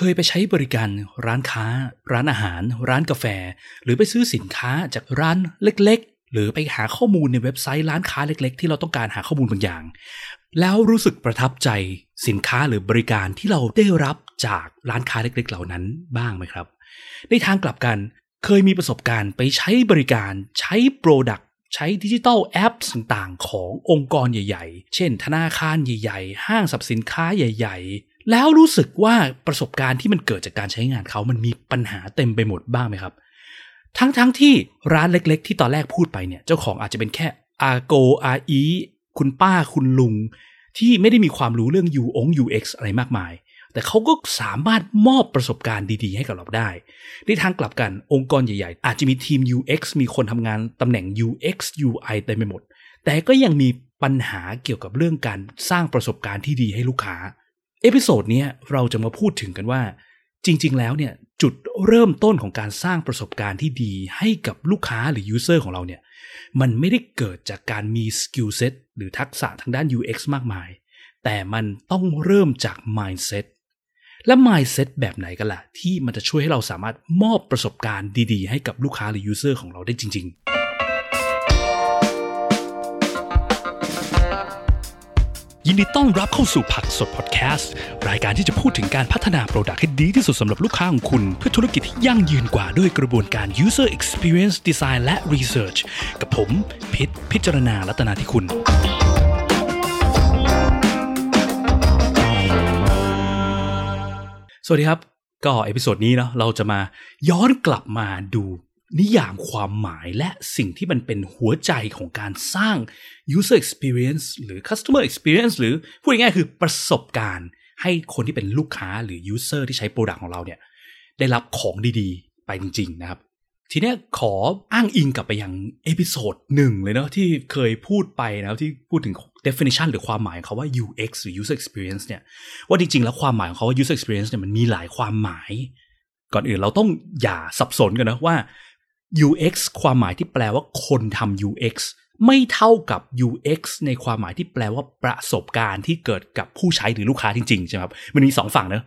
เคยไปใช้บริการร้านค้า ร้านอาหาร ร้านกาแฟ หรือไปซื้อสินค้าจากร้านเล็ก ๆ หรือไปหาข้อมูลในเว็บไซต์ร้านค้าเล็ก ๆ ที่เราต้องการหาข้อมูลบางอย่าง แล้วรู้สึกประทับใจสินค้าหรือบริการที่เราได้รับจากร้านค้าเล็ก ๆ เหล่านั้นบ้างไหมครับ ในทางกลับกันเคยมีประสบการณ์ไปใช้บริการใช้โปรดักใช้ดิจิทัลแอปต่างๆ ขององค์กรใหญ่ ๆ เช่น ธนาคารใหญ่ ๆ ห้างสรรพสินค้าใหญ่ๆ แล้วรู้สึกว่าประสบการณ์ที่มันเกิดจากการใช้งานเขามันมีปัญหาเต็มไปหมดบ้างไหมครับ ทั้งๆทที่ร้านเล็ก ๆ ที่ตอนแรกพูดไปเนี่ย เจ้าของอาจจะเป็นแค่อาโกอาอีคุณป้าคุณลุง ที่ไม่ได้มีความรู้เรื่อง U อง UX อะไรมากมาย แต่เขาก็สามารถมอบประสบการณ์ดี ๆ ให้กับเราได้ ในทางกลับกันองค์กรใหญ่ ๆ อาจจะมีทีม UX มีคนทำงานตำแหน่ง UX UI เต็มไปหมด แต่ก็ยังมีปัญหาเกี่ยวกับเรื่องการสร้างประสบการณ์ที่ดีให้ลูกค้า episode นี้เราจะมาพูดถึงกันว่า จริง ๆ แล้วเนี่ยจุดเริ่มต้นของการสร้างประสบการณ์ที่ดีให้กับลูกค้าหรือ user ของเราเนี่ยมันไม่ได้เกิดจากการมี skill set หรือทักษะทางด้าน UX มากมาย แต่มันต้องเริ่มจาก mindset และ mindset แบบไหนกันล่ะ ที่มันจะช่วยให้เราสามารถมอบประสบการณ์ดี ๆ ให้กับลูกค้าหรือ user ของเราได้จริง ๆ ยินดีต้อนรับเข้าสู่ผักสดพอดแคสต์ รายการที่จะพูดถึงการพัฒนา product ให้ดีที่สุดสำหรับลูกค้าของคุณ เพื่อธุรกิจที่ยั่งยืนกว่าด้วยกระบวนการ user experience design และ research กับผมพิษพิจารณาลัตนาที่คุณ สวัสดีครับ ก็ episode นี้เนาะเราจะมาย้อนกลับมาดู นิยามความหมายและสิ่งที่มันเป็นหัวใจของการสร้าง user experience หรือ customer experience หรือพูดง่ายๆคือประสบการณ์ ให้คนที่เป็นลูกค้าหรือ user ที่ใช้ product ของเราเนี่ยได้รับของดีๆ ไปจริง ๆ นะครับ ทีนี้ขออ้างอิงกลับไปยัง episode หนึ่งเลยเนาะที่เคยพูดไปนะที่พูดถึง definition หรือความหมายของเขาว่า UX หรือ user experience เนี่ยว่าจริง ๆ แล้วความหมายของเขาว่า user experience เนี่ยมันมีหลายความหมาย ก่อนอื่นเราต้องอย่าสับสนกันนะว่า UX ความหมายที่แปลว่าคนทำ UX ไม่เท่ากับ UX ในความหมายที่แปลว่าประสบการณ์ที่เกิดกับผู้ใช้หรือลูกค้าจริงๆใช่ไหมครับมันมีสองฝั่งเนะ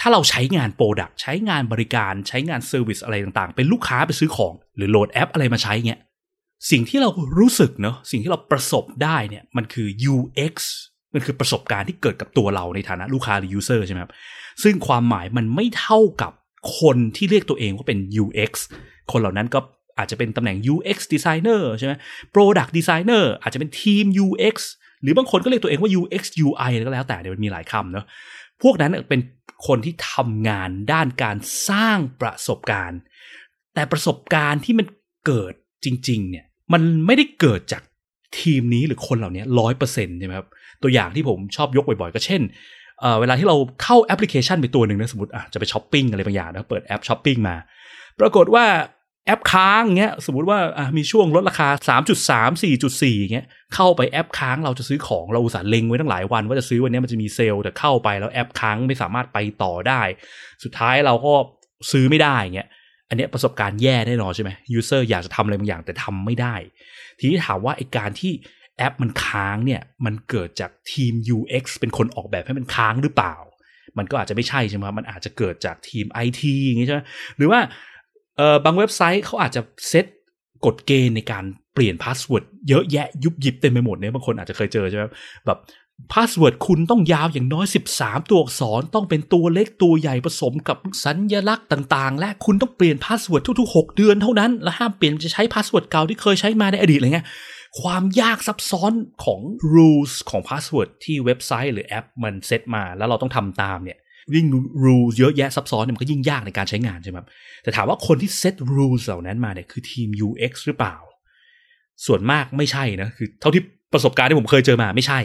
ถ้าเราใช้งาน product ใช้งานบริการใช้งาน service อะไรต่างๆ เป็นลูกค้าไปซื้อของ หรือโหลดแอปอะไรมาใช้เงี้ยสิ่งที่เรารู้สึกเนาะสิ่งที่เราประสบได้เนี่ยมันคือ UX มันคือประสบการณ์ที่เกิดกับตัวเราในฐานะลูกค้าหรือ user ใช่ไหมครับซึ่งความหมายมันไม่เท่ากับคนที่เรียกตัวเองว่าเป็น UX คนเหล่านั้นก็อาจจะเป็นตำแหน่ง UX designer ใช่ไหม product designer อาจจะเป็นทีม UX หรือบางคนก็เรียกตัวเองว่า UX UI ก็แล้วแต่เดี๋ยวมันมีหลายคำเนาะพวกนั้นเป็นคนที่ทำงานด้านการสร้างประสบการณ์ แต่ประสบการณ์ที่มันเกิดจริง ๆ เนี่ย มันไม่ได้เกิดจากทีมนี้หรือคนเหล่านี้ร้อยเปอร์เซ็นต์ใช่ไหมครับ ตัวอย่างที่ผมชอบยกบ่อยๆ ก็เช่นเวลาที่เราเข้าแอปพลิเคชันไปตัวหนึ่งนะสมมติะจะไปช้อปปิ้งอะไรบางอย่างนะเปิดแอปช้อปปิ้งมา ปรากฏว่า แอปค้างเงี้ยสมมติว่ามีช่วงลดราคา 3.3 4.4เงี้ยเข้าไปแอปค้างเราจะซื้อของเราอุตส่าห์เล็งไว้ตั้งหลายวัน ว่าจะซื้อวันนี้มันจะมีเซลล์แต่เข้าไปแล้วแอปค้างไม่สามารถไปต่อได้ สุดท้ายเราก็ซื้อไม่ได้เงี้ยอันนี้ประสบการณ์แย่แน่นอนใช่ไหม user อยากจะทำอะไรบางอย่างแต่ทำไม่ได้ ทีนี้ถามว่าไอ้การที่แอปมันค้างเนี่ยมันเกิดจากทีม UX เป็นคนออกแบบให้มันค้างหรือเปล่า มันก็อาจจะไม่ใช่ใช่ไหมมันอาจจะเกิดจากทีม IT อย่างงี้ใช่ไหมหรือว่า เออบางเว็บไซต์เขาอาจจะเซตกฎเกณฑ์ในการเปลี่ยน password เยอะแยะยุบยิบเต็มไปหมดเนี่ยบางคนอาจจะเคยเจอใช่ไหมแบบ password คุณต้องยาวอย่างน้อย 13 ตัวอักษรต้องเป็นตัวเล็กตัวใหญ่ผสมกับสัญลักษณ์ต่าง ๆ และคุณต้องเปลี่ยน password ทุก ๆ 6 เดือนเท่านั้น และห้ามเปลี่ยนจะใช้ password เก่าที่เคยใช้มาในอดีตอะไรเงี้ยความยากซับซ้อนของ rules ของ password ที่เว็บไซต์หรือแอปมันเซตมาแล้วเราต้องทำตามเนี่ย ยิ่ง rules เยอะแยะซับซ้อนมันก็ยิ่งยากในการใช้งานใช่ไหมแต่ถามว่าคนที่ set rules เหล่านั้นมาเนี่ยคือทีม UX หรือเปล่า ส่วนมากไม่ใช่นะคือเท่าที่ประสบการณ์ที่ผมเคยเจอมาไม่ใช่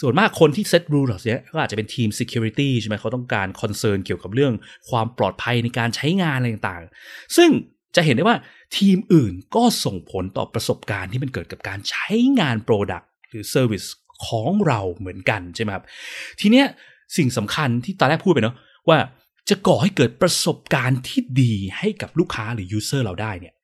ส่วนมากคนที่ set rule เหล่านี้ก็อาจจะเป็นทีม security ใช่ไหมเขาต้องการ concern เกี่ยวกับเรื่องความปลอดภัยในการใช้งานอะไรต่างๆ ซึ่งจะเห็นได้ว่าทีมอื่นก็ส่งผลต่อประสบการณ์ที่มันเกิดกับการใช้งาน product หรือ service ของเราเหมือนกันใช่ไหมครับ ทีเนี้ย สิ่งสำคัญที่ตอนแรกพูดไปเนาะว่าจะก่อให้เกิดประสบการณ์ที่ดีให้กับลูกค้าหรือ user เราได้เนี่ย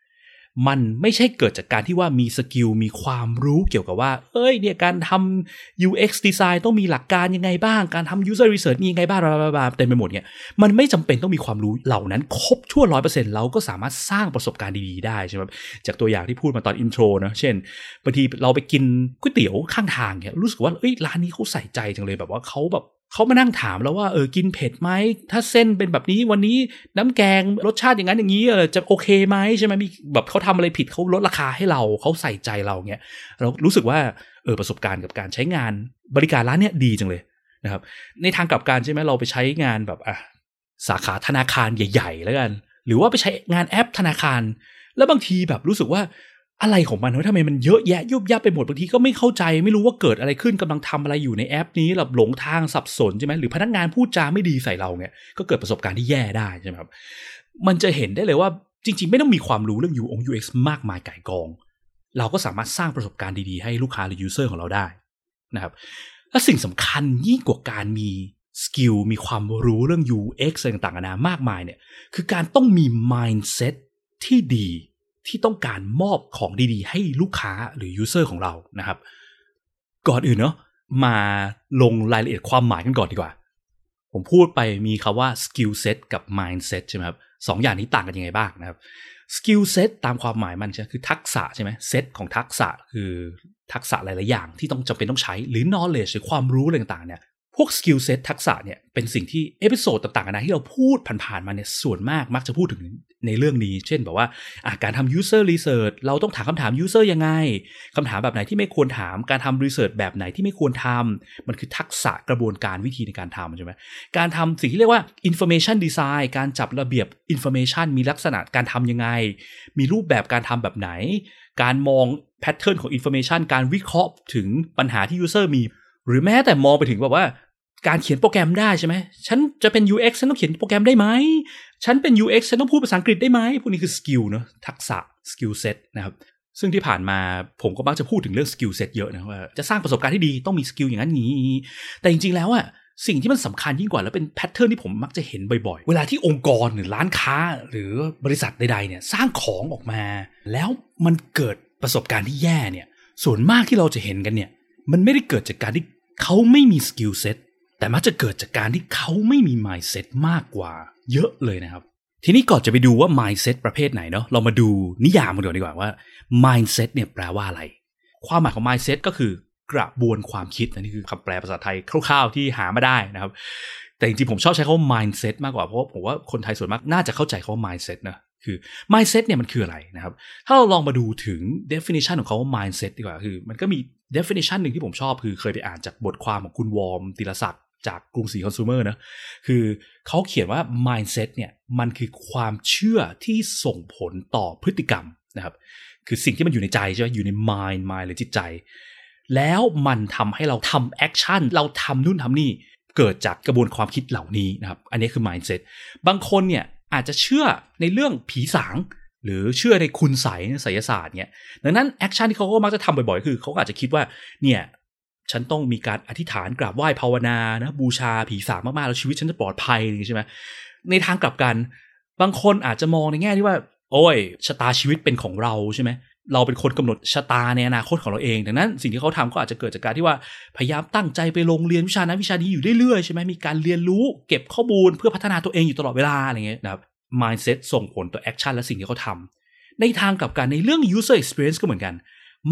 มันไม่ใช่เกิดจากการที่ว่ามี skill มีความรู้เกี่ยวกับว่า เอ้ยเนี่ยการทำ UX design ต้องมีหลักการยังไงบ้าง การทำ user research มียังไงบ้าง blah blah เต็มไปหมดเนี่ยมันไม่จำเป็นต้องมีความรู้เหล่านั้น ครบทั่วร้อยเปอร์เซ็นต์เราก็สามารถสร้างประสบการณ์ดีๆได้ใช่ไหมจากตัวอย่างที่พูดมาตอนอินโทรนะเช่นบางทีเราไปกินก๋วยเตี๋ยวข้างทางเนี่ยรู้สึกว่าเอ้ยร้านนี้เขาใส่ใจจังเลยแบบว่าเขาแบบ เขามานั่งถามแล้วว่าเออกินเผ็ดไหมถ้าเส้นเป็นแบบนี้วันนี้น้ำแกงรสชาติอย่างนั้นอย่างนี้เออจะโอเคไหมใช่ไหมมีแบบเขาทำอะไรผิดเขาลดราคาให้เราเขาใส่ใจเราเงี้ยเรารู้สึกว่าเออประสบการณ์กับการใช้งานบริการร้านเนี้ยดีจังเลยนะครับ ในทางกลับกันใช่ไหมเราไปใช้งานแบบอะสาขาธนาคารใหญ่ ๆ แล้วกัน หรือว่าไปใช้งานแอปธนาคาร แล้วบางทีแบบรู้สึกว่า อะไรของมันวะทำไมมันเยอะแยะยุบยับไปหมดบางทีก็ไม่เข้าใจไม่รู้ว่าเกิดอะไรขึ้นกำลังทำอะไรอยู่ในแอปนี้แบบหลงทางสับสนใช่ไหมหรือพนักงานพูดจาไม่ดีใส่เราเนี่ยก็เกิดประสบการณ์ที่แย่ได้ใช่ไหมครับมันจะเห็นได้เลยว่าจริง ๆ ไม่ต้องมีความรู้เรื่อง UI UX มากมายไก่กอง เราก็สามารถสร้างประสบการณ์ดีๆให้ลูกค้าหรือ user ของเราได้นะครับและสิ่งสำคัญยิ่งกว่าการมี skill มีความรู้เรื่อง UX ต่างๆนานามากมายเนี่ยคือการต้องมี mindset ที่ดี ที่ต้องการมอบของดีๆ ให้ลูกค้าหรือ user ของเรานะครับ ก่อนอื่นเนาะมาลงรายละเอียดความหมายกันก่อนดีกว่า ผมพูดไปมีคำว่า skill set กับ mindset ใช่ไหมครับสองอย่างนี้ต่างกันยังไงบ้างนะครับ skill set ตามความหมายมันใช่คือทักษะใช่ไหมเซตของทักษะคือทักษะหลาย ๆ อย่างที่ต้องจำเป็นต้องใช้หรือ knowledge หรือความรู้อะไรต่าง ๆ เนี่ย พวก skill set ทักษะเนี่ยเป็นสิ่งที่ episode ต่างๆนะที่เราพูดผ่านๆมาเนี่ยส่วนมากมักจะพูดถึงในเรื่องนี้ เช่นแบบว่าการทำ user research เราต้องถามคำถาม user ยังไงคำถามแบบไหนที่ไม่ควรถามการทำ research แบบไหนที่ไม่ควรทำมันคือทักษะกระบวนการวิธีในการทำใช่ไหมการทำสิ่งที่เรียกว่า information design การจัดระเบียบ information มีลักษณะการทำยังไง มีรูปแบบการทำแบบไหน การมอง pattern ของ information การวิเคราะห์ถึงปัญหาที่ user มีหรือแม้แต่มองไปถึงแบบว่า การเขียนโปรแกรมได้ใช่ไหม ฉันจะเป็น UX ฉันต้องเขียนโปรแกรมได้ไหม ฉันเป็น UX ฉันต้องพูดภาษาอังกฤษได้ไหม พวกนี้คือ skill เนาะ ทักษะ skill set นะครับ ซึ่งที่ผ่านมาผมก็มักจะพูดถึงเรื่อง skill set เยอะนะว่าจะสร้างประสบการณ์ที่ดีต้องมี skill อย่างนั้นนี้ แต่จริง ๆ แล้วอะสิ่งที่มันสำคัญยิ่งกว่า แล้วเป็น pattern ที่ผมมักจะเห็นบ่อยๆ เวลาที่องค์กรหรือร้านค้า หรือบริษัทใดๆเนี่ยสร้างของออกมา แล้วมันเกิดประสบการณ์ที่แย่เนี่ย ส่วนมากที่เราจะเห็นกันเนี่ย มันไม่ได้เกิดจากการที่เขาไม่มี skill set แต่มักจะเกิดจากการที่เขาไม่มี mindset มากกว่า เยอะเลยนะครับ ทีนี้ก่อนจะไปดูว่า mindset ประเภทไหนเนาะเรามาดูนิยามกันก่อนดีกว่าว่า mindset เนี่ยแปลว่าอะไร ความหมายของ mindset ก็คือกระบวนความคิดนี่คือคำแปลภาษาไทยคร่าว ๆ ที่หามาได้นะครับ แต่จริงๆผมชอบใช้คำว่า mindset มากกว่าเพราะผมว่าคนไทยส่วนมากน่าจะเข้าใจคำว่า mindset นะคือ mindset เนี่ยมันคืออะไรนะครับ ถ้าเราลองมาดูถึง definition ของเขาว่า mindset ดีกว่าคือ มันก็มี definition หนึ่งที่ผมชอบคือเคยไปอ่านจากบทความของคุณวอร์มติรศักดิ์ จากกรุงศรีคอน sumer นะคือเขาเขียนว่า mindset เนี่ยมันคือความเชื่อที่ส่งผลต่อพฤติกรรมนะครับคือสิ่งที่มันอยู่ในใจใช่ไหมอยู่ใน mind mind หรือจิตใจ แล้วมันทำให้เราทำ action เราทำนู่นทำนี่เกิดจากกระบวนความคิดเหล่านี้นะครับ อันนี้คือ mindset บางคนเนี่ยอาจจะเชื่อในเรื่องผีสาง หรือเชื่อในคุณไสยไสยศาสตร์เนี่ยดังนั้น action ที่เขาก็มักจะทำบ่อยๆ คือเขาอาจจะคิดว่าเนี่ย ฉันต้องมีการอธิษฐานกราบไหว้ภาวนานะบูชาผีสางมากๆแล้วชีวิตฉันจะปลอดภัยใช่ไหมในทางกลับกัน บางคนอาจจะมองในแง่ที่ว่า โอ้ยชะตาชีวิตเป็นของเราใช่ไหมเราเป็นคนกำหนดชะตาในอนาคตของเราเอง ดังนั้นสิ่งที่เขาทำก็อาจจะเกิดจากการที่ว่าพยายามตั้งใจไปลงเรียนวิชานั้นวิชานี้อยู่เรื่อยๆใช่ไหมมีการเรียนรู้เก็บข้อมูลเพื่อพัฒนาตัวเองอยู่ตลอดเวลาอะไรเงี้ยนะครับ mindset ส่งผลต่อ action และสิ่งที่เขาทำในทางกลับกันในเรื่อง user experience ก็เหมือนกัน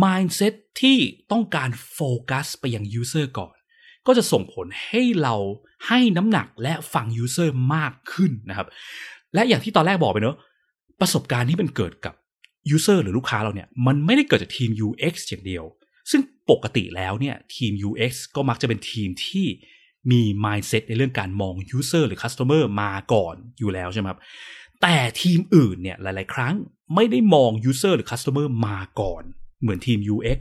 mindset ที่ต้องการโฟกัสไปยัง user ก่อน ก็จะส่งผลให้เราให้น้ำหนักและฟัง user มากขึ้นนะครับ และอย่างที่ตอนแรกบอกไปเนอะประสบการณ์ที่มันเกิดกับ user หรือลูกค้าเราเนี่ย มันไม่ได้เกิดจากทีม UX อย่างเดียว ซึ่งปกติแล้วเนี่ยทีม UX ก็มักจะเป็นทีมที่มี mindset ในเรื่องการมอง user หรือ customer มาก่อนอยู่แล้วใช่ไหมครับแต่ทีมอื่นเนี่ยหลาย ๆ ครั้งไม่ได้มอง user หรือ customer มาก่อน เหมือนทีม UX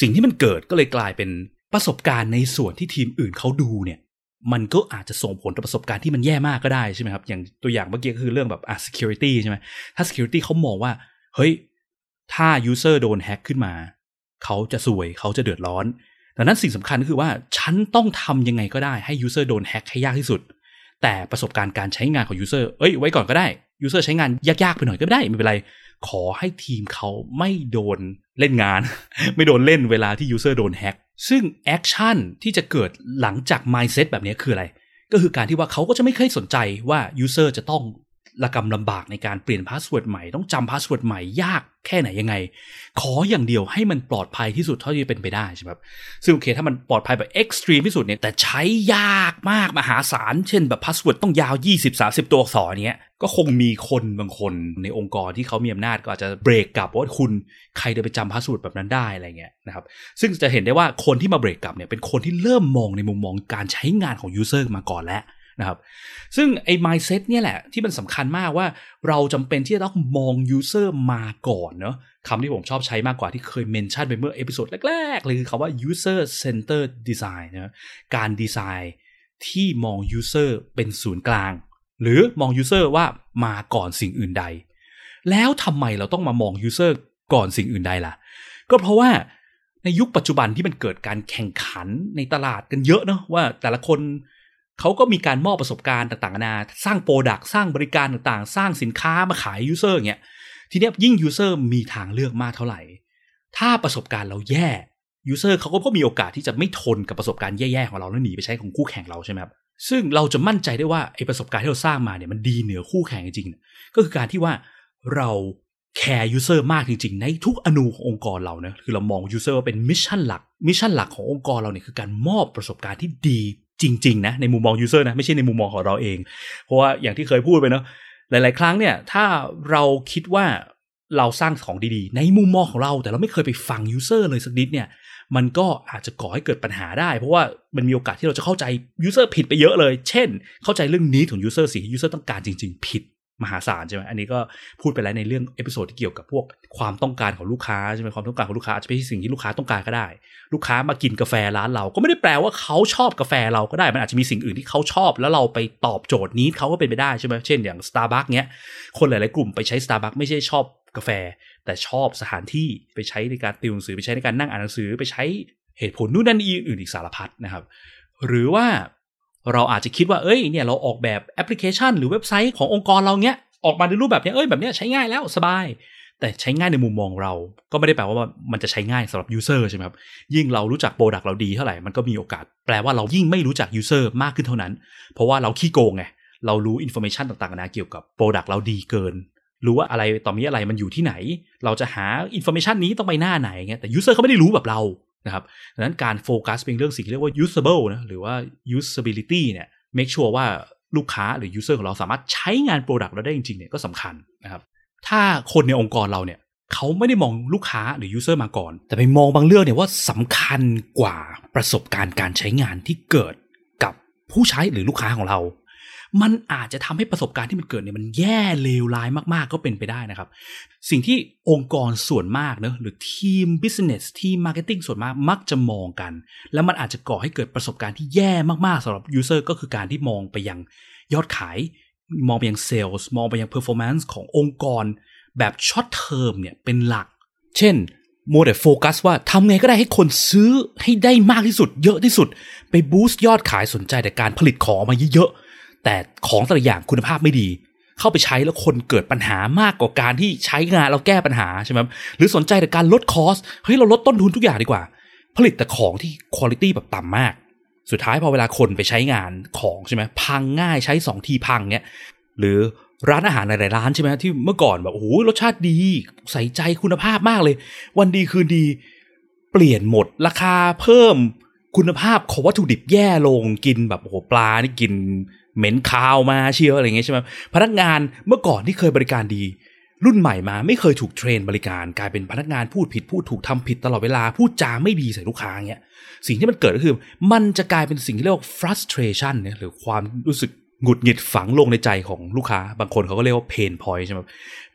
สิ่งที่มันเกิดก็เลยกลายเป็นประสบการณ์ในส่วนที่ทีมอื่นเขาดูเนี่ยมันก็อาจจะส่งผลต่อประสบการณ์ที่มันแย่มากก็ได้ใช่ไหมครับ อย่างตัวอย่างเมื่อกี้ก็คือเรื่องแบบอะ security ใช่ไหมถ้า security เขามองว่า เฮ้ย ถ้า user โดนแฮ็กขึ้นมา เขาจะซวยเขาจะเดือดร้อน ดังนั้นสิ่งสำคัญก็คือว่า ฉันต้องทำยังไงก็ได้ให้ user โดนแฮ็กให้ยากที่สุด แต่ประสบการณ์การใช้งานของ user เอ้ย ไว้ก่อนก็ได้ user ใช้งานยากๆไปหน่อยก็ได้ ไม่เป็นไร ขอให้ทีมเขาไม่โดนเล่นงาน ไม่โดนเล่นเวลาที่ user โดนแฮ็กซึ่ง action ที่จะเกิดหลังจาก mindset แบบนี้คืออะไร ก็คือการที่ว่าเขาก็จะไม่เคยสนใจว่า user จะต้อง ระกำลำบากในการเปลี่ยน password ใหม่ต้องจำ password ใหม่ยากแค่ไหนยังไง ขออย่างเดียวให้มันปลอดภัยที่สุดเท่าที่จะเป็นไปได้ใช่ไหมครับซึ่งโอเคถ้ามันปลอดภัยแบบ extreme ที่สุดเนี่ยแต่ใช้ยากมากมหาศาลเช่นแบบ password ต้องยาว 20-30 ตัวอักษรเนี้ยก็คงมีคนบางคนในองค์กรที่เขามีอำนาจก็อาจจะเบรกกลับว่าคุณใครจะไปจำ password แบบนั้นได้อะไรเงี้ยนะครับซึ่งจะเห็นได้ว่าคนที่มาเบรกกลับเนี่ยเป็นคนที่เริ่มมองในมุมมองการใช้งานของ user มาก่อนแล้ว นะครับ ซึ่งไอ้ mindset เนี่ยแหละที่มันสำคัญมากว่าเราจำเป็นที่จะต้องมอง user มาก่อนเนาะคำที่ผมชอบใช้มากกว่าที่เคย mention ไปเมื่อ episode แรกๆเลยคือคำว่า user centered design นะการดีไซน์ที่มอง user เป็นศูนย์กลาง หรือมอง user ว่ามาก่อนสิ่งอื่นใด แล้วทำไมเราต้องมามอง user ก่อนสิ่งอื่นใดล่ะ ก็เพราะว่าในยุคปัจจุบันที่มันเกิดการแข่งขันในตลาดกันเยอะเนาะว่าแต่ละคน เขาก็มีการมอบประสบการณ์ต่างๆนานาสร้าง product สร้างบริการต่างๆ สร้างสินค้ามาขาย user เงี้ยทีนี้ยิ่ง user มีทางเลือกมากเท่าไหร่ ถ้าประสบการณ์เราแย่ user เขาก็มีโอกาสที่จะไม่ทนกับประสบการณ์แย่ๆของเราแล้วหนีไปใช้ของคู่แข่งเราใช่ไหมครับซึ่งเราจะมั่นใจได้ว่าไอ้ประสบการณ์ที่เราสร้างมาเนี่ยมันดีเหนือคู่แข่งจริงๆก็คือการที่ว่าเราแคร์ user มากจริงๆ ในทุกอณูขององค์กรเราเนะคือเรามอง user ว่าเป็น mission หลัก mission หลักขององค์กรเราเนี่ยคือการมอบประสบการณ์ที่ดี จริง ๆ นะ ในมุมมอง user นะไม่ใช่ในมุมมองของเราเอง เพราะว่าอย่างที่เคยพูดไปเนาะหลาย ๆ ครั้งเนี่ย ถ้าเราคิดว่าเราสร้างของดีๆ ในมุมมองของเรา แต่เราไม่เคยไปฟัง user เลยสักนิดเนี่ยมันก็อาจจะก่อให้เกิดปัญหาได้ เพราะว่ามันมีโอกาสที่เราจะเข้าใจ user ผิดไปเยอะเลย เช่น เข้าใจเรื่องนี้ของ user สิ่งที่ user ต้องการจริง ๆ ผิด มหาศาลใช่ไหมอันนี้ก็พูดไปแล้วในเรื่อง episode ที่เกี่ยวกับพวกความต้องการของลูกค้าใช่ไหมความต้องการของลูกค้าอาจจะไม่ใช่สิ่งที่ลูกค้าต้องการก็ได้ ลูกค้ามากินกาแฟร้านเรา ก็ไม่ได้แปลว่าเขาชอบกาแฟเราก็ได้ มันอาจจะมีสิ่งอื่นที่เขาชอบ แล้วเราไปตอบโจทย์นี้เขาก็เป็นไปได้ใช่ไหมเช่นอย่าง Starbucks เนี้ยคนหลาย ๆ กลุ่มไปใช้ Starbucks ไม่ใช่ชอบกาแฟ แต่ชอบสถานที่ไปใช้ในการติวหนังสือไปใช้ในการนั่งอ่านหนังสือไปใช้เหตุผลนู่นนั่นนี่อื่นอีกสารพัดนะครับ หรือว่า เราอาจจะคิดว่าเอ้ยเนี่ยเราออกแบบแอปพลิเคชัน หรือเว็บไซต์ขององค์กรเราเนี้ยออกมาในรูปแบบนี้เอ้ยแบบนี้ใช้ง่ายแล้วสบาย แต่ใช้ง่ายในมุมมองเรา ก็ไม่ได้แปลว่ามันจะใช้ง่ายสำหรับ user ใช่ไหมครับยิ่งเรารู้จัก product เราดีเท่าไหร่มันก็มีโอกาส แปลว่าเรายิ่งไม่รู้จัก user มากขึ้นเท่านั้น เพราะว่าเราขี้โกงไงเรารู้ information ต่างๆนะเกี่ยวกับ product เราดีเกินรู้ว่าอะไรต่อมีอะไรมันอยู่ที่ไหน เราจะหา information นี้ต้องไปหน้าไหนเงี้ยแต่ user เขาไม่ได้รู้แบบเรา นะครับดังนั้นการโฟกัสเป็นเรื่องสิ่งที่เรียกว่า usable นะหรือว่า usability เนี่ย make sure ว่าลูกค้าหรือ user ของเราสามารถใช้งาน product เราได้จริงๆเนี่ยก็สำคัญนะครับ ถ้าคนในองค์กรเราเนี่ยเขาไม่ได้มองลูกค้าหรือ user มาก่อน แต่ไปมองบางเรื่องเนี่ยว่าสำคัญกว่าประสบการณ์การใช้งานที่เกิดกับผู้ใช้หรือลูกค้าของเรา มันอาจจะทำให้ประสบการณ์ที่มันเกิดเนี่ยมันแย่เลวร้ายมากๆก็เป็นไปได้นะครับ สิ่งที่องค์กรส่วนมากเนะหรือทีม business ทีม marketing ส่วนมากมักจะมองกัน แล้วมันอาจจะก่อให้เกิดประสบการณ์ที่แย่มากๆสำหรับ user ก็คือการที่มองไปยังยอดขาย มองไปยังเซลล์มองไปยัง performance ขององค์กร แบบ short term เนี่ยเป็นหลัก เช่นมัวแต่โฟกัสว่าทำไงก็ได้ให้คนซื้อให้ได้มากที่สุด เยอะที่สุด ไปบูสต์ยอดขายสนใจแต่การผลิตของมาเยอะ แต่ของแต่ละอย่างคุณภาพไม่ดี เข้าไปใช้แล้วคนเกิดปัญหามากกว่าการที่ใช้งานเราแก้ปัญหาใช่ไหมหรือสนใจแต่การลดคอสเฮ้ยเราลดต้นทุนทุกอย่างดีกว่า ผลิตแต่ของที่คุณภาพแบบต่ำมาก สุดท้ายพอเวลาคนไปใช้งานของใช่ไหมพังง่ายใช้สองทีพังเนี้ยหรือร้านอาหารหลายร้านใช่ไหมที่เมื่อก่อนแบบโอ้โหรสชาติดี ใส่ใจคุณภาพมากเลย วันดีคืนดี เปลี่ยนหมดราคาเพิ่มคุณภาพของวัตถุดิบแย่ลงกินแบบโอ้โหปลานี่กิน เหม็นคาวมาเชียวอะไรเงี้ยใช่ไหมพนักงานเมื่อก่อนที่เคยบริการดี รุ่นใหม่มาไม่เคยถูกเทรนบริการกลายเป็นพนักงานพูดผิดพูดถูกทำผิดตลอดเวลาพูดจาไม่ดีใส่ลูกค้าเงี้ยสิ่งที่มันเกิดก็คือ มันจะกลายเป็นสิ่งที่เรียกว่า frustration เนี่ยหรือความรู้สึกหงุดหงิดฝังลงในใจของลูกค้า บางคนเขาก็เรียกว่า pain point ใช่ไหม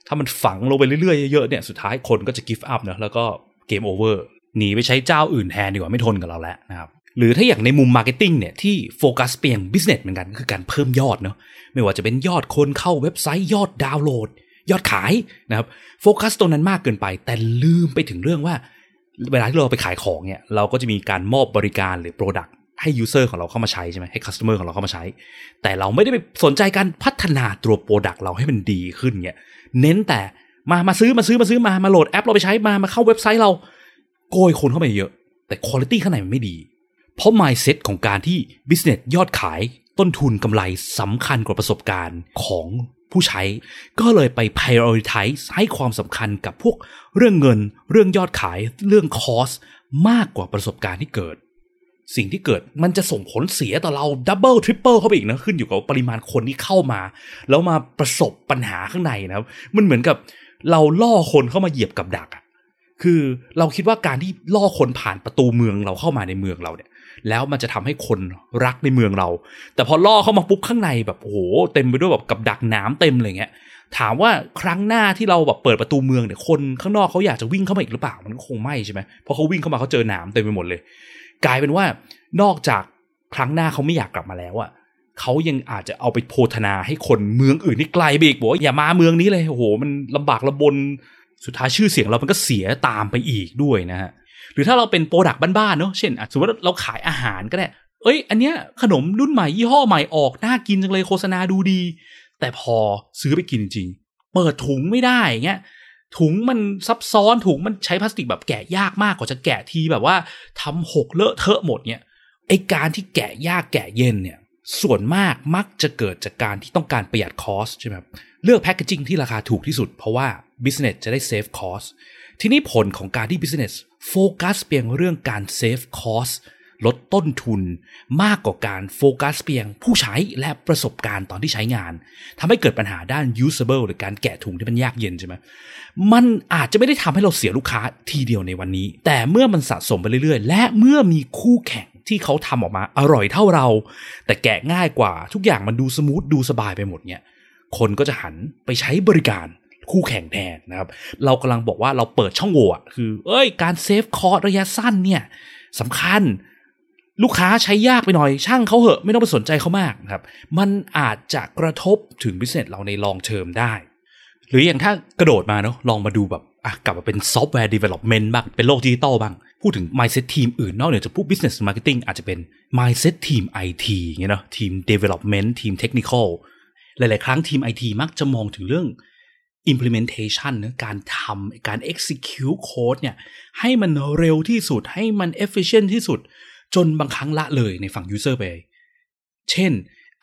ถ้ามันฝังลงไปเรื่อยๆเยอะๆเนี่ยสุดท้ายคนก็จะ give up นะแล้วก็ game over หนีไปใช้เจ้าอื่นแทนดีกว่าไม่ทนกับเราแล้วนะครับ หรือถ้าอย่างในมุม marketing เนี่ยที่โฟกัสเป็น business เหมือนกันคือการเพิ่มยอดเนาะไม่ว่าจะเป็นยอดคนเข้าเว็บไซต์ยอดดาวน์โหลด ยอดขายนะครับโฟกัสตรงนั้นมากเกินไป แต่ลืมไปถึงเรื่องว่า เวลาที่เราไปขายของเนี่ยเราก็จะมีการมอบบริการหรือ productให้ user ของเราเข้ามาใช้ใช่ไหมให้ customer ของเราเข้ามาใช้ แต่เราไม่ได้ไปสนใจการพัฒนาตัว product เราให้มันดีขึ้นเนี่ยเน้นแต่มามาซื้อมาซื้อมาซื้อมามาโหลดแอปเราไปใช้มามาเข้าเว็บไซต์เรา โกยคนเข้าไปเยอะ แต่คุณภาพข้างในมันไม่ดี เพราะ mindset ของการที่ business ยอดขายต้นทุนกำไรสำคัญกว่าประสบการณ์ของผู้ใช้ ก็เลยไป prioritize ให้ความสำคัญกับพวกเรื่องเงิน เรื่องยอดขาย เรื่อง cost มากกว่าประสบการณ์ที่เกิด สิ่งที่เกิดมันจะส่งผลเสียต่อเรา double triple เข้าไปอีกนะ ขึ้นอยู่กับปริมาณคนที่เข้ามา แล้วมาประสบปัญหาข้างในนะครับ มันเหมือนกับเราล่อคนเข้ามาเหยียบกับดักอะ คือเราคิดว่าการที่ล่อคนผ่านประตูเมืองเราเข้ามาในเมืองเราเนี่ย แล้วมันจะทำให้คนรักในเมืองเรา แต่พอล่อเข้ามาปุ๊บข้างในแบบโอ้โหเต็มไปด้วยแบบกับดักหนามเต็มเลยเงี้ยถามว่าครั้งหน้าที่เราแบบเปิดประตูเมืองเนี่ยคนข้างนอกเขาอยากจะวิ่งเข้ามาอีกหรือเปล่ามันก็คงไม่ใช่ไหมเพราะเขาวิ่งเข้ามาเขาเจอหนามเต็มไปหมดเลย กลายเป็นว่านอกจากครั้งหน้าเขาไม่อยากกลับมาแล้วอะเขายังอาจจะเอาไปโพนทะนาให้คนเมืองอื่นที่ไกลไปอีกบอกว่าอย่ามาเมืองนี้เลยโอ้โหมันลำบากลำบน สุดท้ายชื่อเสียงเรามันก็เสียตามไปอีกด้วยนะฮะหรือถ้าเราเป็น product บ้านๆเนาะเช่นสมมติว่าเราขายอาหารก็ได้เอ้ย อันเนี้ยขนมรุ่นใหม่ยี่ห้อใหม่ออกน่ากินจังเลยโฆษณาดูดี แต่พอซื้อไปกินจริง เปิดถุงไม่ได้เงี้ยถุงมันซับซ้อนถุงมันใช้พลาสติกแบบแกะยากมากกว่าจะแกะทีแบบว่าทำหกเลอะเทอะหมดเนี่ยไอการที่แกะยากแกะเย็นเนี่ย ส่วนมากมักจะเกิดจากการที่ต้องการประหยัด cost ใช่ไหมครับเลือก packaging ที่ราคาถูกที่สุด เพราะว่า Business จะได้ save cost ทีนี้ผลของการที่ Business focus เพียงเรื่องการ save cost ลดต้นทุนมากกว่าการโฟกัสเพียงผู้ใช้และประสบการณ์ตอนที่ใช้งานทำให้เกิดปัญหาด้าน usable หรือการแกะถุงที่มันยากเย็นใช่ไหมมันอาจจะไม่ได้ทำให้เราเสียลูกค้าทีเดียวในวันนี้ แต่เมื่อมันสะสมไปเรื่อยๆ และเมื่อมีคู่แข่ง ที่เขาทำออกมาอร่อยเท่าเรา แต่แกะง่ายกว่าทุกอย่างมันดู smooth ดูสบายไปหมดเนี่ยคนก็จะหันไปใช้บริการคู่แข่งแทนนะครับ เรากำลังบอกว่าเราเปิดช่องโหว่คือ เอ้ย การ save cost ระยะสั้นเนี่ยสำคัญลูกค้าใช้ยากไปหน่อย ช่างเขาเหอะ ไม่ต้องไปสนใจเขามากนะครับ มันอาจจะกระทบถึง business เราใน long term ได้ หรืออย่างถ้ากระโดดมาเนาะลองมาดูแบบ อะกลับมาเป็นซอฟต์แวร์ development บ้างเป็นโลกดิจิตอลบ้าง พูดถึง mindset ทีมอื่นนอกเหนือจากพวก business marketing อาจจะเป็น mindset ทีม IT เงี้ยเนาะทีม development ทีม technical หลาย ๆ ครั้งทีม IT มักจะมองถึงเรื่อง implementation นะการทำการ execute code เนี่ยให้มันเร็วที่สุดให้มัน efficient ที่สุด จนบางครั้งละเลยในฝั่ง user ไป เช่น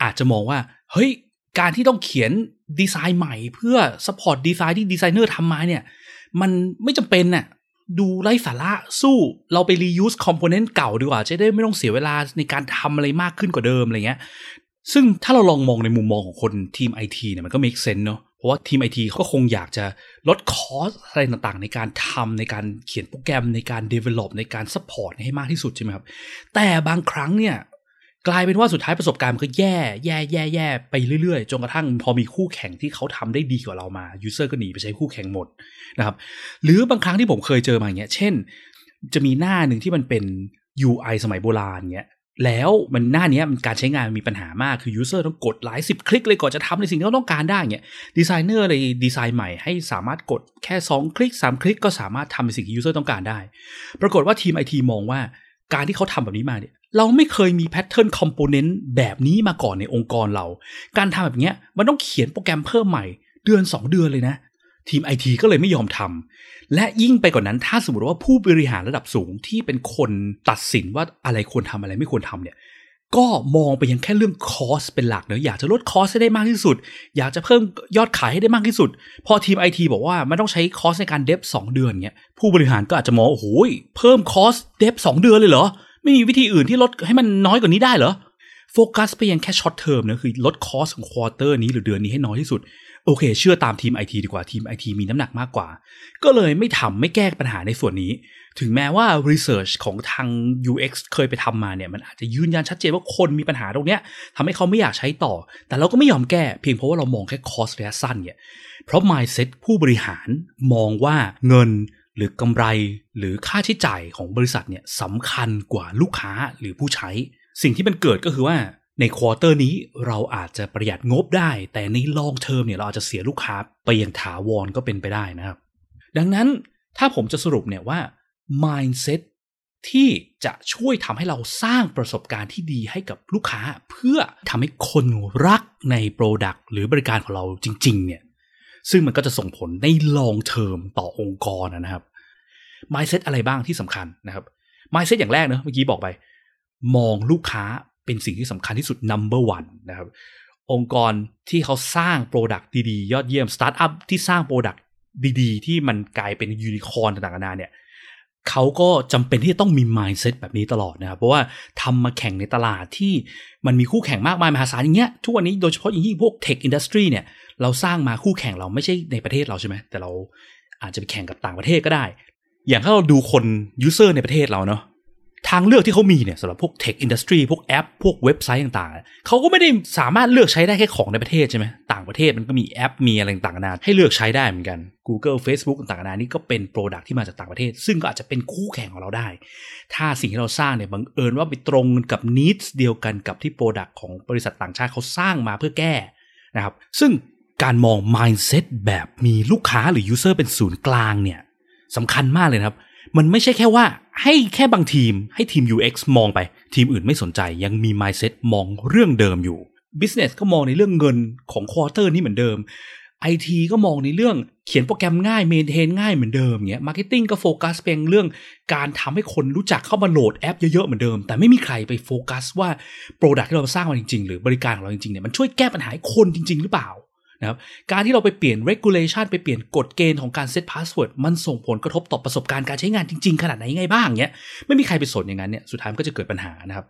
อาจจะมองว่า เฮ้ย การที่ต้องเขียนดีไซน์ใหม่เพื่อ support ดีไซน์ที่ดีไซเนอร์ทำมาเนี่ย มันไม่จำเป็นน่ะดูไร้สาระสู้เราไป reuse component เก่าดีกว่า จะได้ไม่ต้องเสียเวลาในการทำอะไรมากขึ้นกว่าเดิมอะไรเงี้ย ซึ่งถ้าเราลองมองในมุมมองของคนทีม IT เนี่ยมันก็ make sense เนาะเพราะว่าทีมไอทีเขาก็คงอยากจะลดคอสอะไรต่างๆ ในการทำในการเขียนโปรแกรมในการ develop ในการ support ให้มากที่สุดใช่ไหมครับ แต่บางครั้งเนี่ย กลายเป็นว่าสุดท้ายประสบการณ์มันก็แย่แย่แย่แย่ไปเรื่อยๆ จนกระทั่งพอมีคู่แข่งที่เขาทำได้ดีกว่าเรามา user ก็หนีไปใช้คู่แข่งหมดนะครับหรือบางครั้งที่ผมเคยเจอมาอย่างเงี้ย เช่น จะมีหน้าหนึ่งที่มันเป็น UI สมัยโบราณเงี้ยแล้วมันหน้านี้มันการใช้งานมีปัญหามากคือยูเซอร์ต้องกดหลายสิบคลิกเลยก่อนจะทำในสิ่งที่เขาต้องการได้เนี่ยดีไซเนอร์เลยดีไซน์ใหม่ให้สามารถกดแค่ 2 คลิก 3 คลิกก็สามารถทำในสิ่งที่ user ต้องการได้ ปรากฏว่าทีมไอทีมองว่า การที่เขาทำแบบนี้มาเนี่ย เราไม่เคยมี pattern component แบบนี้มาก่อนในองค์กรเรา การทำแบบนี้มันต้องเขียนโปรแกรมเพิ่มใหม่ เดือน 2 เดือนเลยนะ ทีมไอทีก็เลยไม่ยอมทำและยิ่งไปกว่านนั้นถ้าสมมติว่าผู้บริหารระดับสูงที่เป็นคนตัดสินว่าอะไรควรทำอะไรไม่ควรทำเนี่ย ก็มองไปยังแค่เรื่อง cost เป็นหลักเนอะอยากจะลดคอสให้ได้มากที่สุด อยากจะเพิ่มยอดขายให้ได้มากที่สุด พอทีมไอทีบอกว่ามันต้องใช้ cost ในการ dev สองเดือนเงี้ยผู้บริหารก็อาจจะมองโอ้โหเพิ่ม cost dev สองเดือนเลยเหรอ ไม่มีวิธีอื่นที่ลดให้มันน้อยกว่านี้ได้เหรอโฟกัสไปยังแค่ short term นะคือลด cost ของ quarter นี้หรือเดือนนี้ให้น้อยที่สุด โอเค เชื่อตามทีมไอทีดีกว่าทีมไอทีมีน้ำหนักมากกว่า ก็เลยไม่ทำไม่แก้ปัญหาในส่วนนี้ ถึงแม้ว่า Research ของทาง UX เคยไปทำมาเนี่ย มันอาจจะยืนยันชัดเจนว่าคนมีปัญหาตรงเนี้ยทำให้เขาไม่อยากใช้ต่อ แต่เราก็ไม่ยอมแก้เพียงเพราะว่าเรามองแค่ cost ระยะสั้นเนี่ย เพราะ mindset ผู้บริหารมองว่าเงินหรือกำไรหรือค่าใช้จ่ายของบริษัทเนี่ยสำคัญกว่าลูกค้าหรือผู้ใช้ สิ่งที่มันเกิดก็คือว่าใน quarter นี้เราอาจจะประหยัดงบได้ แต่ใน long term เนี่ยเราอาจจะเสียลูกค้าไปอย่างถาวรก็เป็นไปได้นะครับ ดังนั้นถ้าผมจะสรุปเนี่ยว่า mindset ที่จะช่วยทำให้เราสร้างประสบการณ์ที่ดีให้กับลูกค้า เพื่อทำให้คนรักใน Product หรือบริการของเราจริง ๆ เนี่ย ซึ่งมันก็จะส่งผลใน long term ต่อองค์กรนะครับ mindset อะไรบ้างที่สำคัญนะครับ mindset อย่างแรกเนะเมื่อกี้บอกไป มองลูกค้าเป็นสิ่งที่สำคัญที่สุด number one นะครับองค์กรที่เขาสร้าง product ดี ๆ ยอดเยี่ยมสตาร์ทอัพที่สร้าง product ดี ๆ ที่มันกลายเป็นยูนิคอร์นต่างๆนานาเนี่ย เขาก็จำเป็นที่จะต้องมี mindset แบบนี้ตลอดนะครับ เพราะว่าทำมาแข่งในตลาดที่มันมีคู่แข่งมากมายมหาศาลอย่างเงี้ยทุกวันนี้โดยเฉพาะอย่างยิ่งพวก tech industry เนี่ยเราสร้างมาคู่แข่งเราไม่ใช่ในประเทศเราใช่ไหมแต่เราอาจจะไปแข่งกับต่างประเทศก็ได้ อย่างถ้าเราดูคน user ในประเทศเราเนาะ ทางเลือกที่เขามีเนี่ยสำหรับพวก tech industry พวกแอป พวกเว็บไซต์ต่างๆ เขาก็ไม่ได้สามารถเลือกใช้ได้แค่ของในประเทศใช่ไหมต่างประเทศมันก็มีแอปมีอะไรต่างๆนานให้เลือกใช้ได้เหมือนกัน Google Facebook ต่างๆนานานี่ก็เป็นโปรดักที่มาจากต่างประเทศ ซึ่งก็อาจจะเป็นคู่แข่งของเราได้ ถ้าสิ่งที่เราสร้างเนี่ยบังเอิญว่าไปตรงกับนิดเดียวกันกับที่โปรดักของบริษัทต่างชาติเขาสร้างมาเพื่อแก้นะครับซึ่งการมอง mindset แบบมีลูกค้าหรือ user เป็นศูนย์กลางเนี่ยสำคัญมากเลยครับ มันไม่ใช่แค่ว่าให้แค่บางทีมให้ทีม UX มองไป ทีมอื่นไม่สนใจยังมี mindset มองเรื่องเดิมอยู่ Business ก็มองในเรื่องเงินของ quarter นี่เหมือนเดิม IT ก็มองในเรื่องเขียนโปรแกรมง่าย maintain ง่ายเหมือนเดิมเงี้ย marketing ก็ตติ้งก็โฟกัสเป็นเรื่องการทำให้คนรู้จักเข้ามาโหลดแอปเยอะๆเหมือนเดิม แต่ไม่มีใครไปโฟกัสว่า product ที่เราสร้างมาจริงๆ หรือบริการของเราจริงๆเนี่ยมันช่วยแก้ปัญหาคนจริง ๆ หรือเปล่า นะครับการที่เราไปเปลี่ยน regulation ไปเปลี่ยนกฎเกณฑ์ของการ set password มันส่งผลกระทบต่อประสบการณ์การใช้งานจริง ๆ ขนาดไหนยังไงบ้างเนี้ยไม่มีใครไปสนอย่างนั้นเนี่ยสุดท้ายมันก็จะเกิดปัญหานะครับ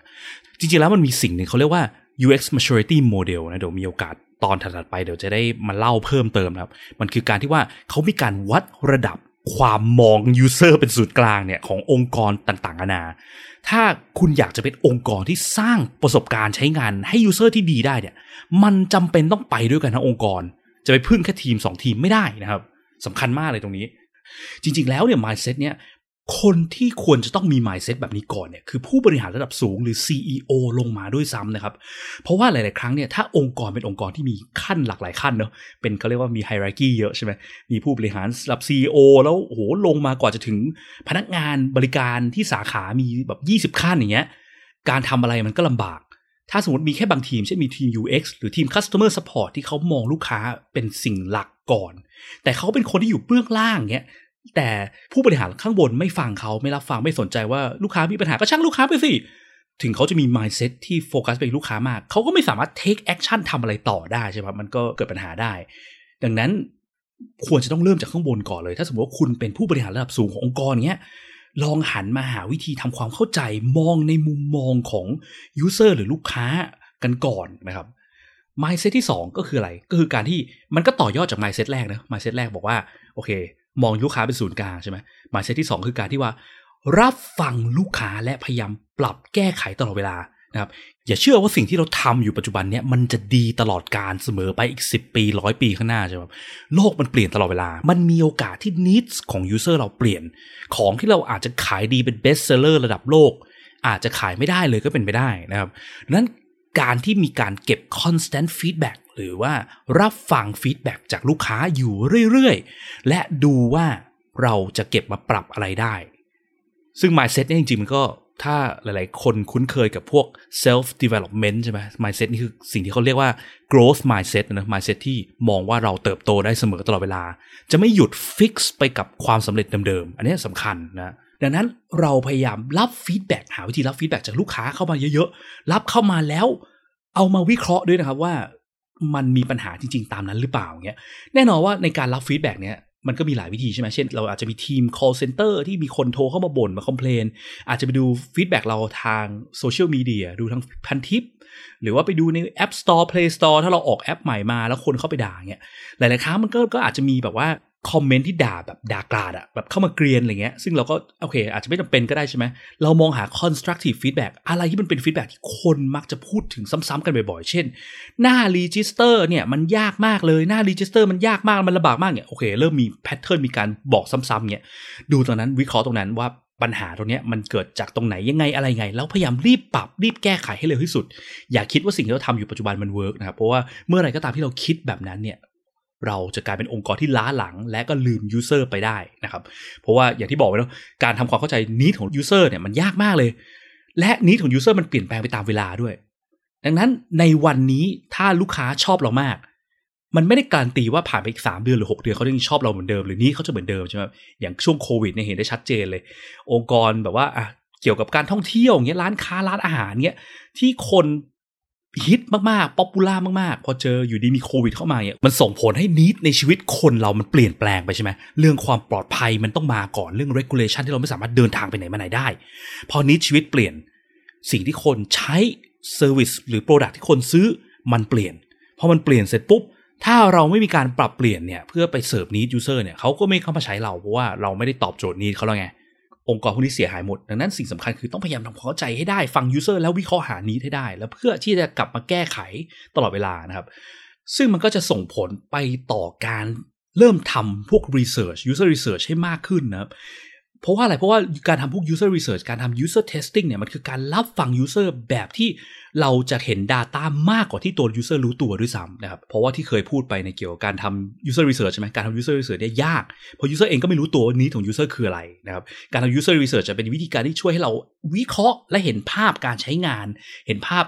จริง ๆ แล้วมันมีสิ่งหนึ่งเขาเรียกว่า UX maturity model นะเดี๋ยวมีโอกาสตอนถัดไปเดี๋ยวจะได้มาเล่าเพิ่มเติมครับ มันคือการที่ว่าเขามีการวัดระดับความมอง user เป็นศูนย์กลางเนี่ยขององค์กรต่างๆนานา ถ้าคุณอยากจะเป็นองค์กรที่สร้างประสบการณ์ใช้งานให้ user ที่ดีได้เนี่ย มันจำเป็นต้องไปด้วยกันทั้งองค์กร จะไปพึ่งแค่ทีม 2 ทีมไม่ได้นะครับสำคัญมากเลยตรงนี้ จริง ๆ แล้วเนี่ย mindset เนี่ย คนที่ควรจะต้องมี mindset แบบนี้ก่อนเนี่ยคือผู้บริหารระดับสูงหรือ CEO ลงมาด้วยซ้ำนะครับ เพราะว่าหลาย ๆ ครั้งเนี่ยถ้าองค์กรเป็นองค์กรที่มีขั้นหลากหลายขั้นเนาะเป็นเขาเรียกว่ามีไฮรักีเยอะใช่ไหมมีผู้บริหารระดับ CEO แล้วโหลงมากว่าจะถึงพนักงานบริการที่สาขามีแบบ 20 ขั้นอย่างเงี้ยการทำอะไรมันก็ลำบาก ถ้าสมมติมีแค่บางทีมเช่นมีทีม UX หรือทีม Customer Support ที่เขามองลูกค้าเป็นสิ่งหลักก่อน แต่เขาเป็นคนที่อยู่เบื้องล่างเงี้ย แต่ผู้บริหารข้างบนไม่ฟังเขาไม่รับฟังไม่สนใจว่าลูกค้ามีปัญหาก็ช่างลูกค้าไปสิ ถึงเขาจะมี mindset ที่โฟกัสไปลูกค้ามาก เขาก็ไม่สามารถ take action ทำอะไรต่อได้ใช่ไหมมันก็เกิดปัญหาได้ ดังนั้นควรจะต้องเริ่มจากข้างบนก่อนเลย ถ้าสมมติว่าคุณเป็นผู้บริหารระดับสูงขององค์กรเนี้ยลองหันมาหาวิธีทำความเข้าใจมองในมุมมองของ user หรือลูกค้ากันก่อนนะครับ mindset ที่ 2 ก็คืออะไร ก็คือการที่มันก็ต่อยอดจาก mindset แรกนะ mindset แรกบอกว่า โอเค มองลูกค้าเป็นศูนย์กลางใช่ไหม mindset ที่ 2 คือการที่ว่า รับฟังลูกค้าและพยายามปรับแก้ไขตลอดเวลานะครับอย่าเชื่อว่าสิ่งที่เราทำอยู่ปัจจุบันเนี้ยมันจะดีตลอดการเสมอไปอีก 10 ปีร้อยปีข้างหน้าใช่ไหมโลกมันเปลี่ยนตลอดเวลา มันมีโอกาสที่ needs ของ user เราเปลี่ยน ของที่เราอาจจะขายดีเป็น best seller ระดับโลก อาจจะขายไม่ได้เลยก็เป็นไปได้นะครับนั้นการที่มีการเก็บ constant feedback หรือว่ารับฟังฟีดแบ็จากลูกค้าอยู่เรื่อยๆ และดูว่าเราจะเก็บมาปรับอะไรได้ ซึ่ง mindset เนี่ยจริงๆ มันก็ถ้าหลายๆ คนคุ้นเคยกับพวก self development ใช่ไหม mindset นี่คือสิ่งที่เขาเรียกว่า growth mindset นะ mindset ที่มองว่าเราเติบโตได้เสมอตลอดเวลา จะไม่หยุด fix ไปกับความสำเร็จเดิมๆ อันนี้สำคัญนะดังนั้นเราพยายามรับ feedback หาวิธีรับ feedback จากลูกค้าเข้ามาเยอะๆ รับเข้ามาแล้ว เอามาวิเคราะห์ด้วยนะครับว่า มันมีปัญหาจริง ๆ ตามนั้นหรือเปล่าเงี้ยแน่นอนว่าในการรับ feedback เนี้ยมันก็มีหลายวิธีใช่ไหมเช่น เราอาจจะมีทีม call center ที่มีคนโทรเข้ามาบ่นมา complain อาจจะไปดู feedback เราทางโซเชียลมีเดียดูทางพันทิป หรือว่าไปดูใน App Store Play Store ถ้าเราออกแอปใหม่มาแล้วคนเข้าไปด่าเงี้ยหลายๆครั้งมันก็ก็อาจจะมีแบบว่า comment ที่ด่าแบบด่ากราดอะแบบเข้ามาเกรียนอะไรเงี้ย ซึ่งเราก็โอเค อาจจะไม่จำเป็นก็ได้ใช่ไหม เรามองหา constructive feedback อะไรที่มันเป็น feedback ที่คนมักจะพูดถึงซ้ำๆกันบ่อยๆ เช่น หน้า register เนี่ยมันยากมากเลย หน้า register มันยากมาก มันลำบากมากเนี่ยโอเค เริ่มมี pattern มีการบอกซ้ำๆเนี่ยดูตรงนั้นวิเคราะห์ตรงนั้นว่าปัญหาตรงนี้มันเกิดจากตรงไหนยังไงอะไรไง แล้วพยายามรีบปรับรีบแก้ไขให้เร็วที่สุด อย่าคิดว่าสิ่งที่เราทำอยู่ปัจจุบันมัน work นะครับเพราะว่าเมื่อไรก็ตามที่เราคิดแบบนั้นเนี่ย เราจะกลายเป็นองค์กรที่ล้าหลัง และก็ลืม user ไปได้นะครับ เพราะว่าอย่างที่บอกไว้แล้วการทำความเข้าใจ need ของ user เนี่ยมันยากมากเลย และ need ของ user มันเปลี่ยนแปลงไปตามเวลาด้วย ดังนั้นในวันนี้ถ้าลูกค้าชอบเรามาก มันไม่ได้การันตีว่าผ่านไปอีกสามเดือนหรือหกเดือนเขาจะยังชอบเราเหมือนเดิมหรือ need เขาจะเหมือนเดิมใช่ไหมอย่างช่วงโควิดเนี่ยเห็นได้ชัดเจนเลย องค์กรแบบว่าอะเกี่ยวกับการท่องเที่ยวเงี้ยร้านค้าร้านอาหารเงี้ยที่คน ฮิตมากๆ popular มากๆ พอเจออยู่ดีมีโควิดเข้ามาเนี่ยมันส่งผลให้ need ในชีวิตคนเรามันเปลี่ยนแปลงไปใช่ไหมเรื่องความปลอดภัยมันต้องมาก่อนเรื่อง regulation ที่เราไม่สามารถเดินทางไปไหนมาไหนได้ พอ need ชีวิตเปลี่ยนสิ่งที่คนใช้ service หรือ product ที่คนซื้อมันเปลี่ยนพอมันเปลี่ยนเสร็จปุ๊บถ้าเราไม่มีการปรับเปลี่ยนเนี่ยเพื่อไป serve need user เนี่ยเขาก็ไม่เข้ามาใช้เราเพราะว่าเราไม่ได้ตอบโจทย์ need เขาแล้วไง องค์กรพวกนี้เสียหายหมด ดังนั้นสิ่งสำคัญคือต้องพยายามทำความเข้าใจให้ได้ฟังยูเซอร์แล้ววิเคราะห์หานี้ให้ได้ แล้วเพื่อที่จะกลับมาแก้ไขตลอดเวลานะครับ ซึ่งมันก็จะส่งผลไปต่อการเริ่มทำพวก research user research ให้มากขึ้นนะครับ เพราะว่าอะไร เพราะว่าการทำพวก user research การทำ user testing เนี่ยมันคือการรับฟัง user แบบที่ เราจะเห็น Data มากกว่าที่ตัว user รู้ตัวด้วยซ้ำนะครับ เพราะว่าที่เคยพูดไปในเกี่ยวกับการทำ user research ใช่ไหมการทำ user research เนี่ยยาก เพราะ user เองก็ไม่รู้ตัว need ของ user คืออะไรนะครับ การทำ user research จะเป็นวิธีการที่ช่วยให้เราวิเคราะห์และเห็นภาพการใช้งาน เห็นภาพ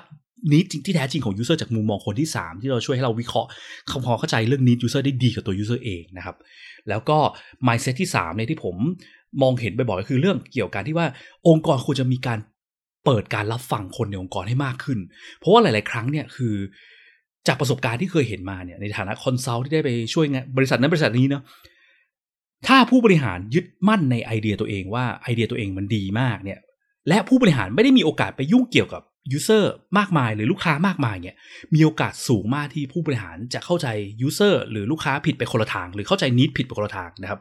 need จริงที่แท้จริงของ user จากมุมมองคนที่ 3 ที่เราช่วยให้เราวิเคราะห์คำพอเข้าใจเรื่องนี้ user ได้ดีกว่าตัว user เองนะครับ แล้วก็ mindset ที่3เนี่ยที่ผมมองเห็นบ่อยๆก็คือเรื่องเกี่ยวกับการที่ว่าองค์กรควรจะมีการ เปิดการรับฟังคนในองค์กรให้มากขึ้น เพราะว่าหลาย ๆ ครั้งเนี่ยคือจากประสบการณ์ที่เคยเห็นมาเนี่ยในฐานะ consult ที่ได้ไปช่วยงานบริษัทนั้นบริษัทนี้เนาะถ้าผู้บริหารยึดมั่นในไอเดียตัวเองว่าไอเดียตัวเองมันดีมากเนี่ย และผู้บริหารไม่ได้มีโอกาสไปยุ่งเกี่ยวกับ user มากมายหรือลูกค้ามากมายเนี่ยมีโอกาสสูงมากที่ผู้บริหารจะเข้าใจ user หรือลูกค้าผิดไปคนละทาง หรือเข้าใจ need ผิดไปคนละทางนะครับ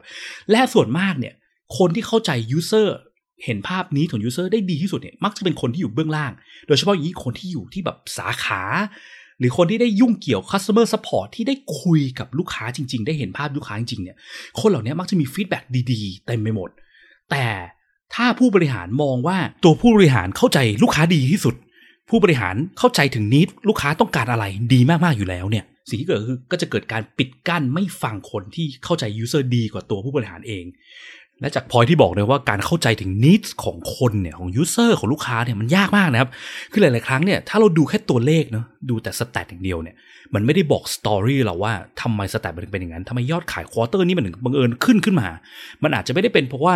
และส่วนมากเนี่ยคนที่เข้าใจ user เห็นภาพ need ของ user ได้ดีที่สุดเนี่ยมักจะเป็นคนที่อยู่เบื้องล่าง โดยเฉพาะอย่างนี้คนที่อยู่ที่แบบสาขา หรือคนที่ได้ยุ่งเกี่ยว customer support ที่ได้คุยกับลูกค้าจริง ๆ ได้เห็นภาพลูกค้าจริงๆเนี่ยคนเหล่านี้มักจะมี feedback ดีๆเต็มไปหมด แต่ถ้าผู้บริหารมองว่าตัวผู้บริหารเข้าใจลูกค้าดีที่สุด ผู้บริหารเข้าใจถึง need ลูกค้าต้องการอะไรดีมากๆอยู่แล้วเนี่ยสิ่งที่เกิดคือก็จะเกิดการปิดกั้นไม่ฟังคนที่เข้าใจ user ดีกว่าตัวผู้บริหารเอง และจากพอยที่บอกเลยว่าการเข้าใจถึง need ของคนเนี่ยของ user ของลูกค้าเนี่ยมันยากมากนะครับ คือหลาย ๆ ครั้งเนี่ยถ้าเราดูแค่ตัวเลขเนาะดูแต่ stat อย่างเดียวเนี่ยมันไม่ได้บอก story เราว่าทำไม stat มันถึงเป็นอย่างนั้นทำไมยอดขาย quarter นี้มันถึงบังเอิญขึ้นขึ้นมา มันอาจจะไม่ได้เป็นเพราะว่า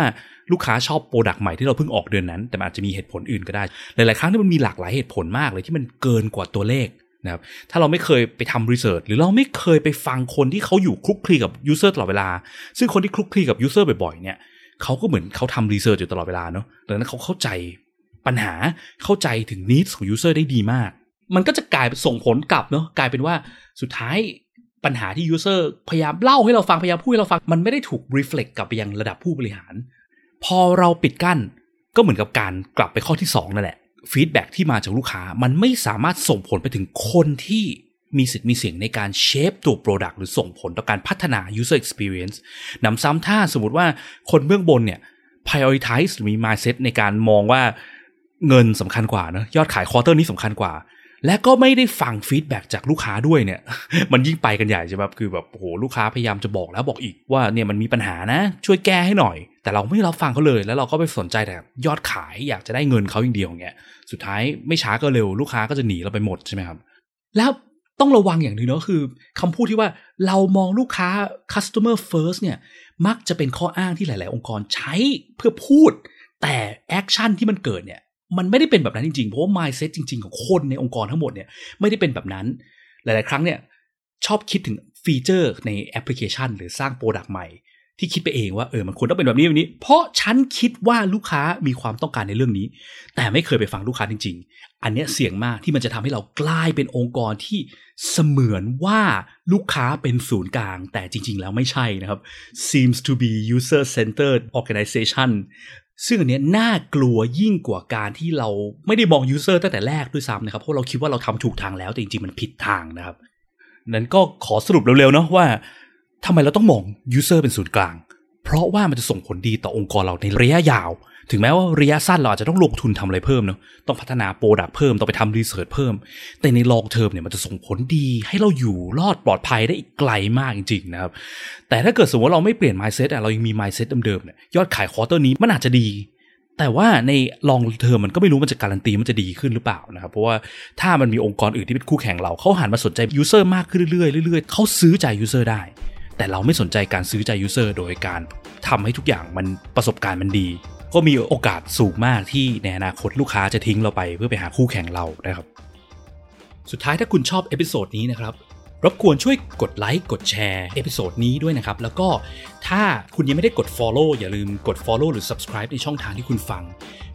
ลูกค้าชอบ product ใหม่ที่เราเพิ่งออกเดือนนั้น แต่มันอาจจะมีเหตุผลอื่นก็ได้ หลาย ๆ ครั้งที่มันมีหลากหลายเหตุผลมากเลยที่มันเกินกว่าตัวเลขนะครับถ้าเราไม่เคยไปทำ research หรือเราไม่เคยไปฟังคนที่เขาอยู่คลุกคลีกับ user ตลอดเวลา ซึ่งคนที่คลุกคลีกับ user บ่อยๆเนี่ย เขาก็เหมือนเขาทำ research อยู่ตลอดเวลาเนาะดังนั้นเขาเข้าใจปัญหาเข้าใจถึง need ของ user ได้ดีมาก มันก็จะกลายเป็นส่งผลกลับเนาะกลายเป็นว่าสุดท้ายปัญหาที่ user พยายามเล่าให้เราฟังพยายามพูดให้เราฟัง มันไม่ได้ถูก reflect กลับไปยังระดับผู้บริหาร พอเราปิดกั้นก็เหมือนกับการกลับไปข้อที่ 2 นั่นแหละ feedback ที่มาจากลูกค้ามันไม่สามารถส่งผลไปถึงคนที่ มีสิทธิ์มีเสียงในการ shape ตัว Product หรือส่งผลต่อการพัฒนา user experience นำซ้ำถ้าสมมติว่าคนเบื้องบนเนี่ย prioritize หรือมี mindset ในการมองว่าเงินสำคัญกว่านะยอดขายควอเตอร์นี้สำคัญกว่า และก็ไม่ได้ฟังฟีดแบ็จากลูกค้าด้วยเนี่ย มันยิ่งไปกันใหญ่ใช่ไหมคือแบบโอ้โหลูกค้าพยายามจะบอกแล้วบอกอีกว่าเนี่ยมันมีปัญหานะ ช่วยแก้ให้หน่อย แต่เราไม่รับฟังเขาเลย แล้วเราก็ไปสนใจแต่ยอดขายอยากจะได้เงินเขาอย่างเดียวเงี้ยสุดท้ายไม่ช้าก็เร็วลูกค้าก็จะหนีเราไปหมดใช่ไหมครับ แล้ว ต้องระวังอย่างหนึ่งเนาะคือคำพูดที่ว่าเรามองลูกค้า customer first เนี่ย มักจะเป็นข้ออ้างที่หลาย ๆ องค์กรใช้เพื่อพูด แต่ action ที่มันเกิดเนี่ย มันไม่ได้เป็นแบบนั้นจริง ๆ เพราะว่า mindset จริง ๆ ของคนในองค์กรทั้งหมดเนี่ยไม่ได้เป็นแบบนั้น หลาย ๆ ครั้งเนี่ยชอบคิดถึง feature ในแอปพลิเคชัน หรือสร้าง product ใหม่ ที่คิดไปเองว่าเออมันควรต้องเป็นแบบนี้แบบนี้ เพราะฉันคิดว่าลูกค้ามีความต้องการในเรื่องนี้ แต่ไม่เคยไปฟังลูกค้าจริง ๆ อันเนี้ยเสี่ยงมากที่มันจะทำให้เรากลายเป็นองค์กรที่เสมือนว่าลูกค้าเป็นศูนย์กลาง แต่จริง ๆ แล้วไม่ใช่นะครับ seems to be user centered organization ซึ่งอันเนี้ยน่ากลัวยิ่งกว่าการที่เราไม่ได้มอง user ตั้งแต่แรกด้วยซ้ำนะครับเพราะเราคิดว่าเราทำถูกทางแล้วแต่จริงๆมันผิดทางนะครับนั้นก็ขอสรุปเร็วๆเนาะว่า ทำไมเราต้องมอง user เป็นศูนย์กลาง เพราะว่ามันจะส่งผลดีต่อองค์กรเราในระยะยาว ถึงแม้ว่าระยะสั้นเราอาจจะต้องลงทุนทำอะไรเพิ่มเนาะต้องพัฒนา product เพิ่มต้องไปทำ research เพิ่ม แต่ใน long term เนี่ยมันจะส่งผลดี ให้เราอยู่รอดปลอดภัยได้อีกไกลมากจริงๆนะครับแต่ถ้าเกิดสมมติเราไม่เปลี่ยน mindset อะเรายังมี mindset เดิมๆเนี่ยยอดขาย quarter นี้มันอาจจะดีแต่ว่าใน long term มันก็ไม่รู้มันจะการันตีมันจะดีขึ้นหรือเปล่านะครับ เพราะว่าถ้ามันมีองค์กรอื่นที่เป็นคู่แข่งเราเขาหันมาสนใจ user มากขึ้นเรื่อยๆเรื่อยๆเขาซื้อใจ user ได้ แต่เราไม่สนใจการซื้อใจ user โดยการทำให้ทุกอย่างมันประสบการณ์มันดี ก็มีโอกาสสูงมากที่ในอนาคตลูกค้าจะทิ้งเราไปเพื่อไปหาคู่แข่งเรานะครับ สุดท้ายถ้าคุณชอบ episode นี้นะครับรบกวนช่วยกดไลค์กดแชร์ episode นี้ด้วยนะครับ แล้วก็ถ้าคุณยังไม่ได้กด Follow อย่าลืมกด Follow หรือ Subscribe ในช่องทางที่คุณฟัง